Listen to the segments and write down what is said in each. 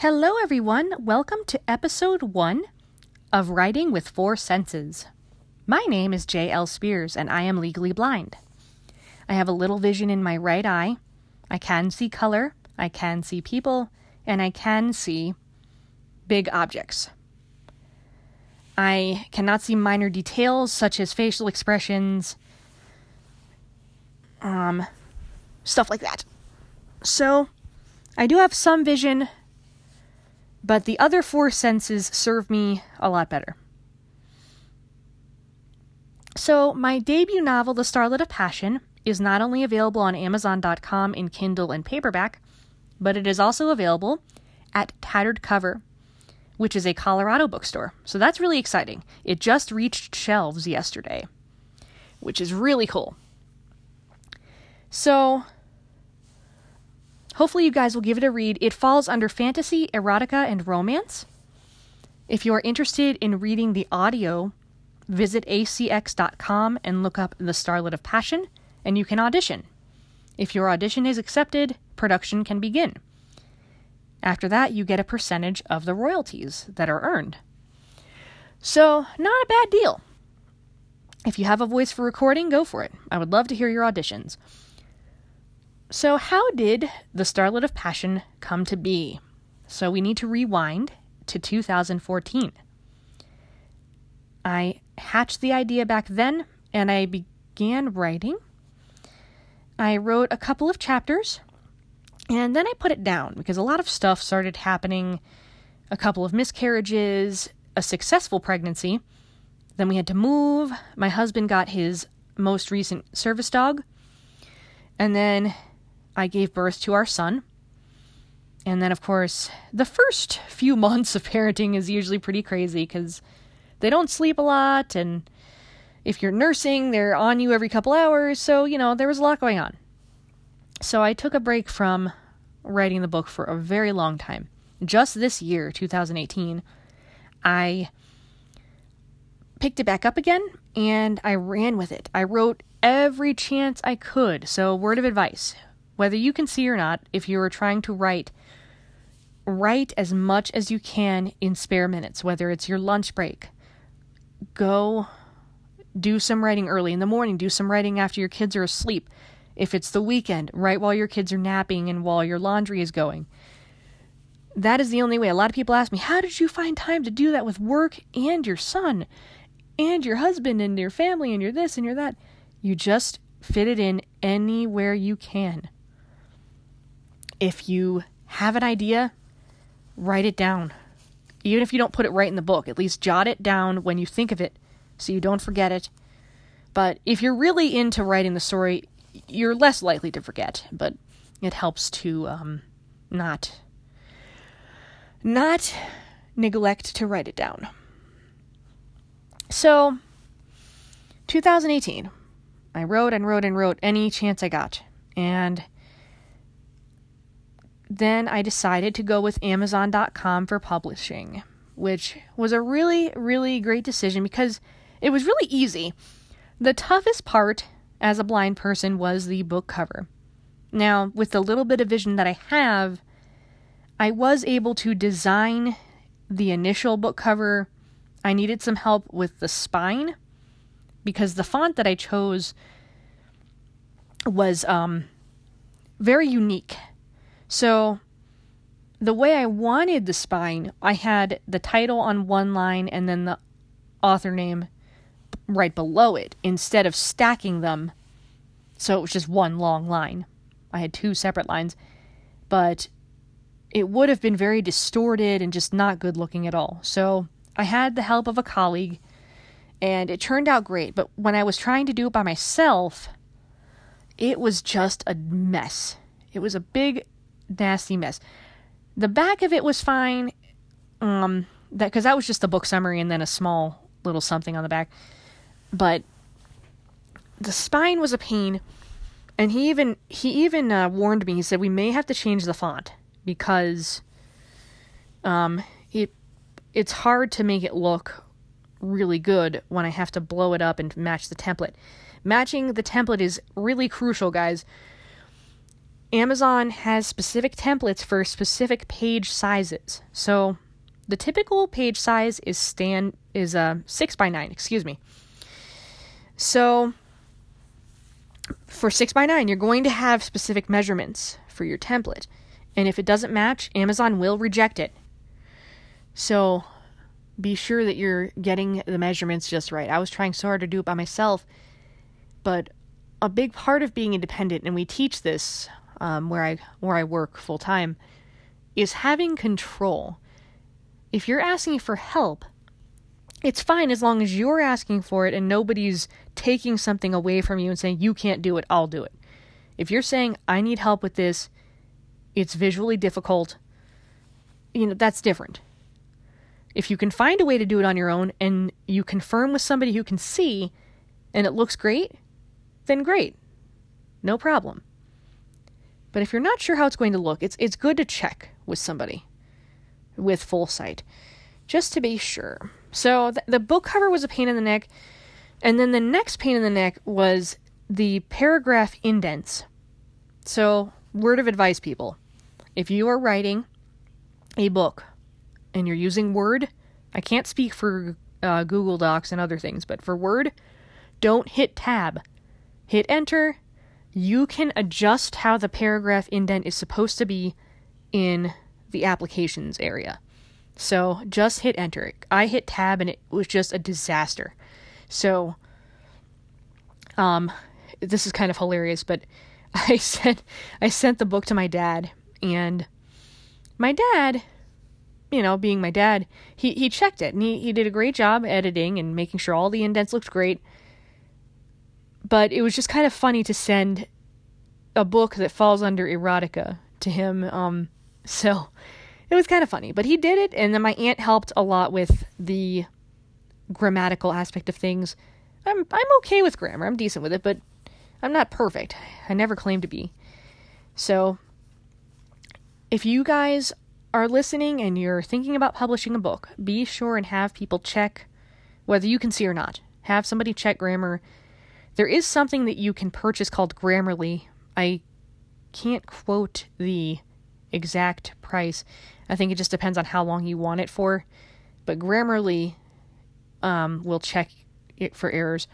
Hello, everyone. Welcome to episode one of Writing with Four Senses. My name is J.L. Spears, and I am legally blind. I have a little vision in my right eye. I can see color, I can see people, and I can see big objects. I cannot see minor details such as facial expressions, um, stuff like that. So, I do have some vision but the other four senses serve me a lot better. So, my debut novel, The Starlet of Passion, is not only available on Amazon.com in Kindle and paperback, but it is also available at Tattered Cover, which is a Colorado bookstore. So that's really exciting. It just reached shelves yesterday, which is really cool. So, Hopefully, you guys will give it a read. It falls under fantasy, erotica, and romance. If you are interested in reading the audio, visit acx.com and look up The Starlet of Passion, and you can audition. If your audition is accepted, production can begin. After that, you get a percentage of the royalties that are earned. So, not a bad deal. If you have a voice for recording, go for it. I would love to hear your auditions. So, how did the Starlet of Passion come to be? So, we need to rewind to 2014. I hatched the idea back then and I began writing. I wrote a couple of chapters and then I put it down because a lot of stuff started happening a couple of miscarriages, a successful pregnancy. Then we had to move. My husband got his most recent service dog. And then I gave birth to our son. And then, of course, the first few months of parenting is usually pretty crazy because they don't sleep a lot. And if you're nursing, they're on you every couple hours. So, you know, there was a lot going on. So I took a break from writing the book for a very long time. Just this year, 2018, I picked it back up again and I ran with it. I wrote every chance I could. So, word of advice whether you can see or not, if you are trying to write, write as much as you can in spare minutes, whether it's your lunch break. Go do some writing early in the morning, do some writing after your kids are asleep. If it's the weekend, write while your kids are napping and while your laundry is going. That is the only way. A lot of people ask me, How did you find time to do that with work and your son and your husband and your family and your this and your that? You just fit it in anywhere you can if you have an idea, write it down. Even if you don't put it right in the book, at least jot it down when you think of it so you don't forget it. But if you're really into writing the story, you're less likely to forget, but it helps to um, not not neglect to write it down. So, 2018, I wrote and wrote and wrote any chance I got. And then I decided to go with Amazon.com for publishing, which was a really, really great decision because it was really easy. The toughest part as a blind person was the book cover. Now, with the little bit of vision that I have, I was able to design the initial book cover. I needed some help with the spine because the font that I chose was um, very unique so, the way I wanted the spine, I had the title on one line and then the author name right below it instead of stacking them. So it was just one long line. I had two separate lines, but it would have been very distorted and just not good looking at all. So I had the help of a colleague and it turned out great. But when I was trying to do it by myself, it was just a mess. It was a big nasty mess. The back of it was fine. Um, that because that was just the book summary and then a small little something on the back. But the spine was a pain, and he even he even uh, warned me. He said we may have to change the font because um it it's hard to make it look really good when I have to blow it up and match the template. Matching the template is really crucial, guys Amazon has specific templates for specific page sizes. So the typical page size is stand is a uh, six by nine. Excuse me. So for six by nine, you're going to have specific measurements for your template, and if it doesn't match, Amazon will reject it. So be sure that you're getting the measurements just right. I was trying so hard to do it by myself, but a big part of being independent, and we teach this um, where I where I work full time, is having control. If you're asking for help, it's fine as long as you're asking for it and nobody's taking something away from you and saying you can't do it, I'll do it. If you're saying I need help with this, it's visually difficult, you know, that's different. If you can find a way to do it on your own and you confirm with somebody who can see and it looks great, then great. No problem. But if you're not sure how it's going to look, it's it's good to check with somebody with full sight just to be sure. So th- the book cover was a pain in the neck, and then the next pain in the neck was the paragraph indents. So, word of advice, people. If you are writing a book and you're using Word, I can't speak for uh, Google Docs and other things, but for Word, don't hit tab. Hit enter. You can adjust how the paragraph indent is supposed to be in the applications area. So just hit enter. I hit tab and it was just a disaster. So, um, this is kind of hilarious, but I sent I sent the book to my dad, and my dad you know, being my dad, he, he checked it and he, he did a great job editing and making sure all the indents looked great. But it was just kind of funny to send a book that falls under erotica to him. Um, so it was kind of funny. But he did it, and then my aunt helped a lot with the grammatical aspect of things. I'm I'm okay with grammar. I'm decent with it, but I'm not perfect. I never claim to be. So if you guys are listening and you're thinking about publishing a book, be sure and have people check whether you can see or not. Have somebody check grammar. There is something that you can purchase called Grammarly. I can't quote the exact price. I think it just depends on how long you want it for. But Grammarly um, will check it for errors.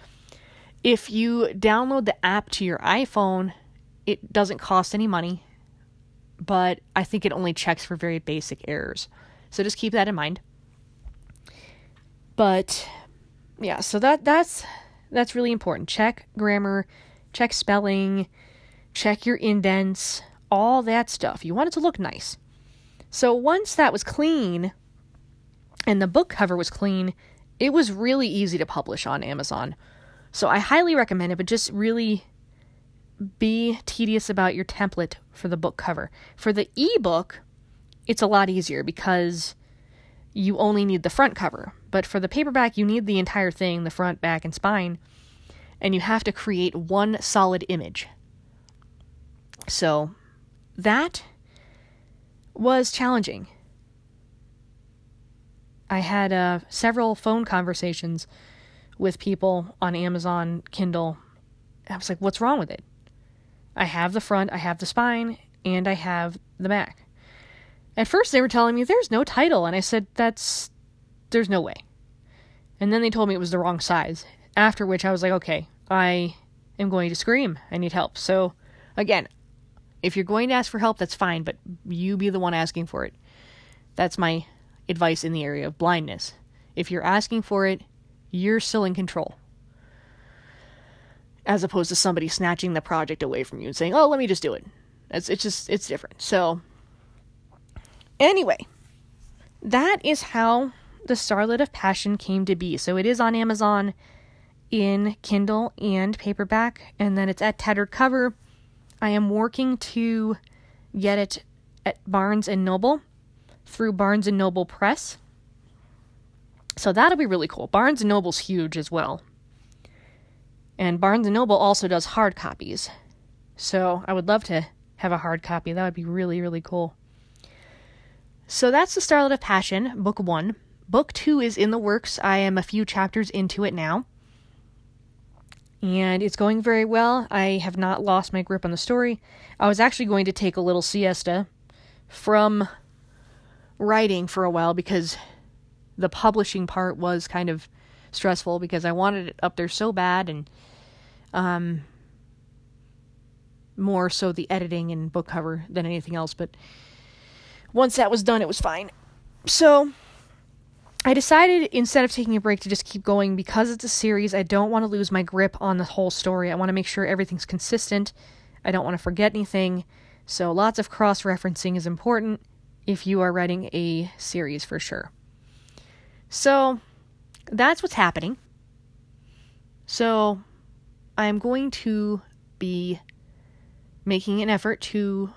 If you download the app to your iPhone, it doesn't cost any money but I think it only checks for very basic errors. So just keep that in mind. But yeah, so that that's that's really important. Check grammar, check spelling, check your indents, all that stuff. You want it to look nice. So once that was clean and the book cover was clean, it was really easy to publish on Amazon. So I highly recommend it, but just really be tedious about your template for the book cover. For the ebook, it's a lot easier because you only need the front cover. But for the paperback, you need the entire thing the front, back, and spine. And you have to create one solid image. So that was challenging. I had uh, several phone conversations with people on Amazon Kindle. I was like, what's wrong with it? I have the front, I have the spine, and I have the back. At first, they were telling me there's no title, and I said, that's. there's no way. And then they told me it was the wrong size. After which, I was like, okay, I am going to scream. I need help. So, again, if you're going to ask for help, that's fine, but you be the one asking for it. That's my advice in the area of blindness. If you're asking for it, you're still in control as opposed to somebody snatching the project away from you and saying, "Oh, let me just do it." It's it's just it's different. So anyway, that is how the Starlet of Passion came to be. So it is on Amazon in Kindle and paperback, and then it's at tattered cover. I am working to get it at Barnes and Noble through Barnes and Noble Press. So that'll be really cool. Barnes and Noble's huge as well. And Barnes & Noble also does hard copies. So I would love to have a hard copy. That would be really, really cool. So that's The Starlet of Passion, Book 1. Book 2 is in the works. I am a few chapters into it now. and it's going very well. I have not lost my grip on the story. I was actually going to take a little siesta from writing for a while because the publishing part was kind of stressful because I wanted it up there so bad and um more so the editing and book cover than anything else but once that was done it was fine. So I decided instead of taking a break to just keep going because it's a series, I don't want to lose my grip on the whole story. I want to make sure everything's consistent. I don't want to forget anything. So lots of cross referencing is important if you are writing a series for sure. So that's what's happening. So I'm going to be making an effort to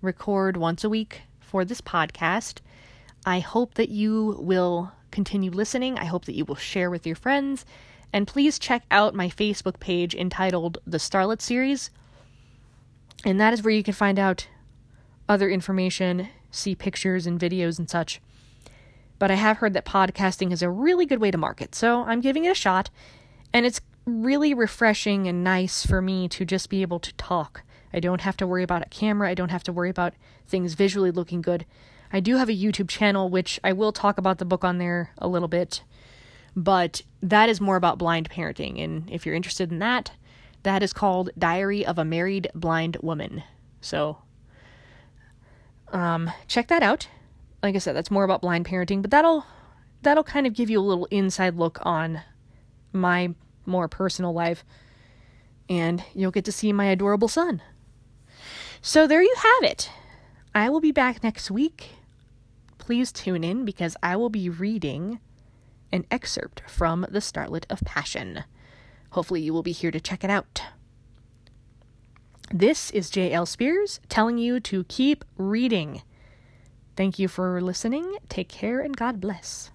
record once a week for this podcast. I hope that you will continue listening. I hope that you will share with your friends. And please check out my Facebook page entitled The Starlet Series. And that is where you can find out other information, see pictures and videos and such. But I have heard that podcasting is a really good way to market, so I'm giving it a shot. And it's really refreshing and nice for me to just be able to talk. I don't have to worry about a camera, I don't have to worry about things visually looking good. I do have a YouTube channel, which I will talk about the book on there a little bit, but that is more about blind parenting. And if you're interested in that, that is called Diary of a Married Blind Woman. So, um, check that out. Like I said, that's more about blind parenting, but that'll that'll kind of give you a little inside look on my more personal life, and you'll get to see my adorable son. So there you have it. I will be back next week please tune in because I will be reading an excerpt from The Starlet of Passion. Hopefully, you will be here to check it out. This is J.L. Spears telling you to keep reading. Thank you for listening. Take care and God bless.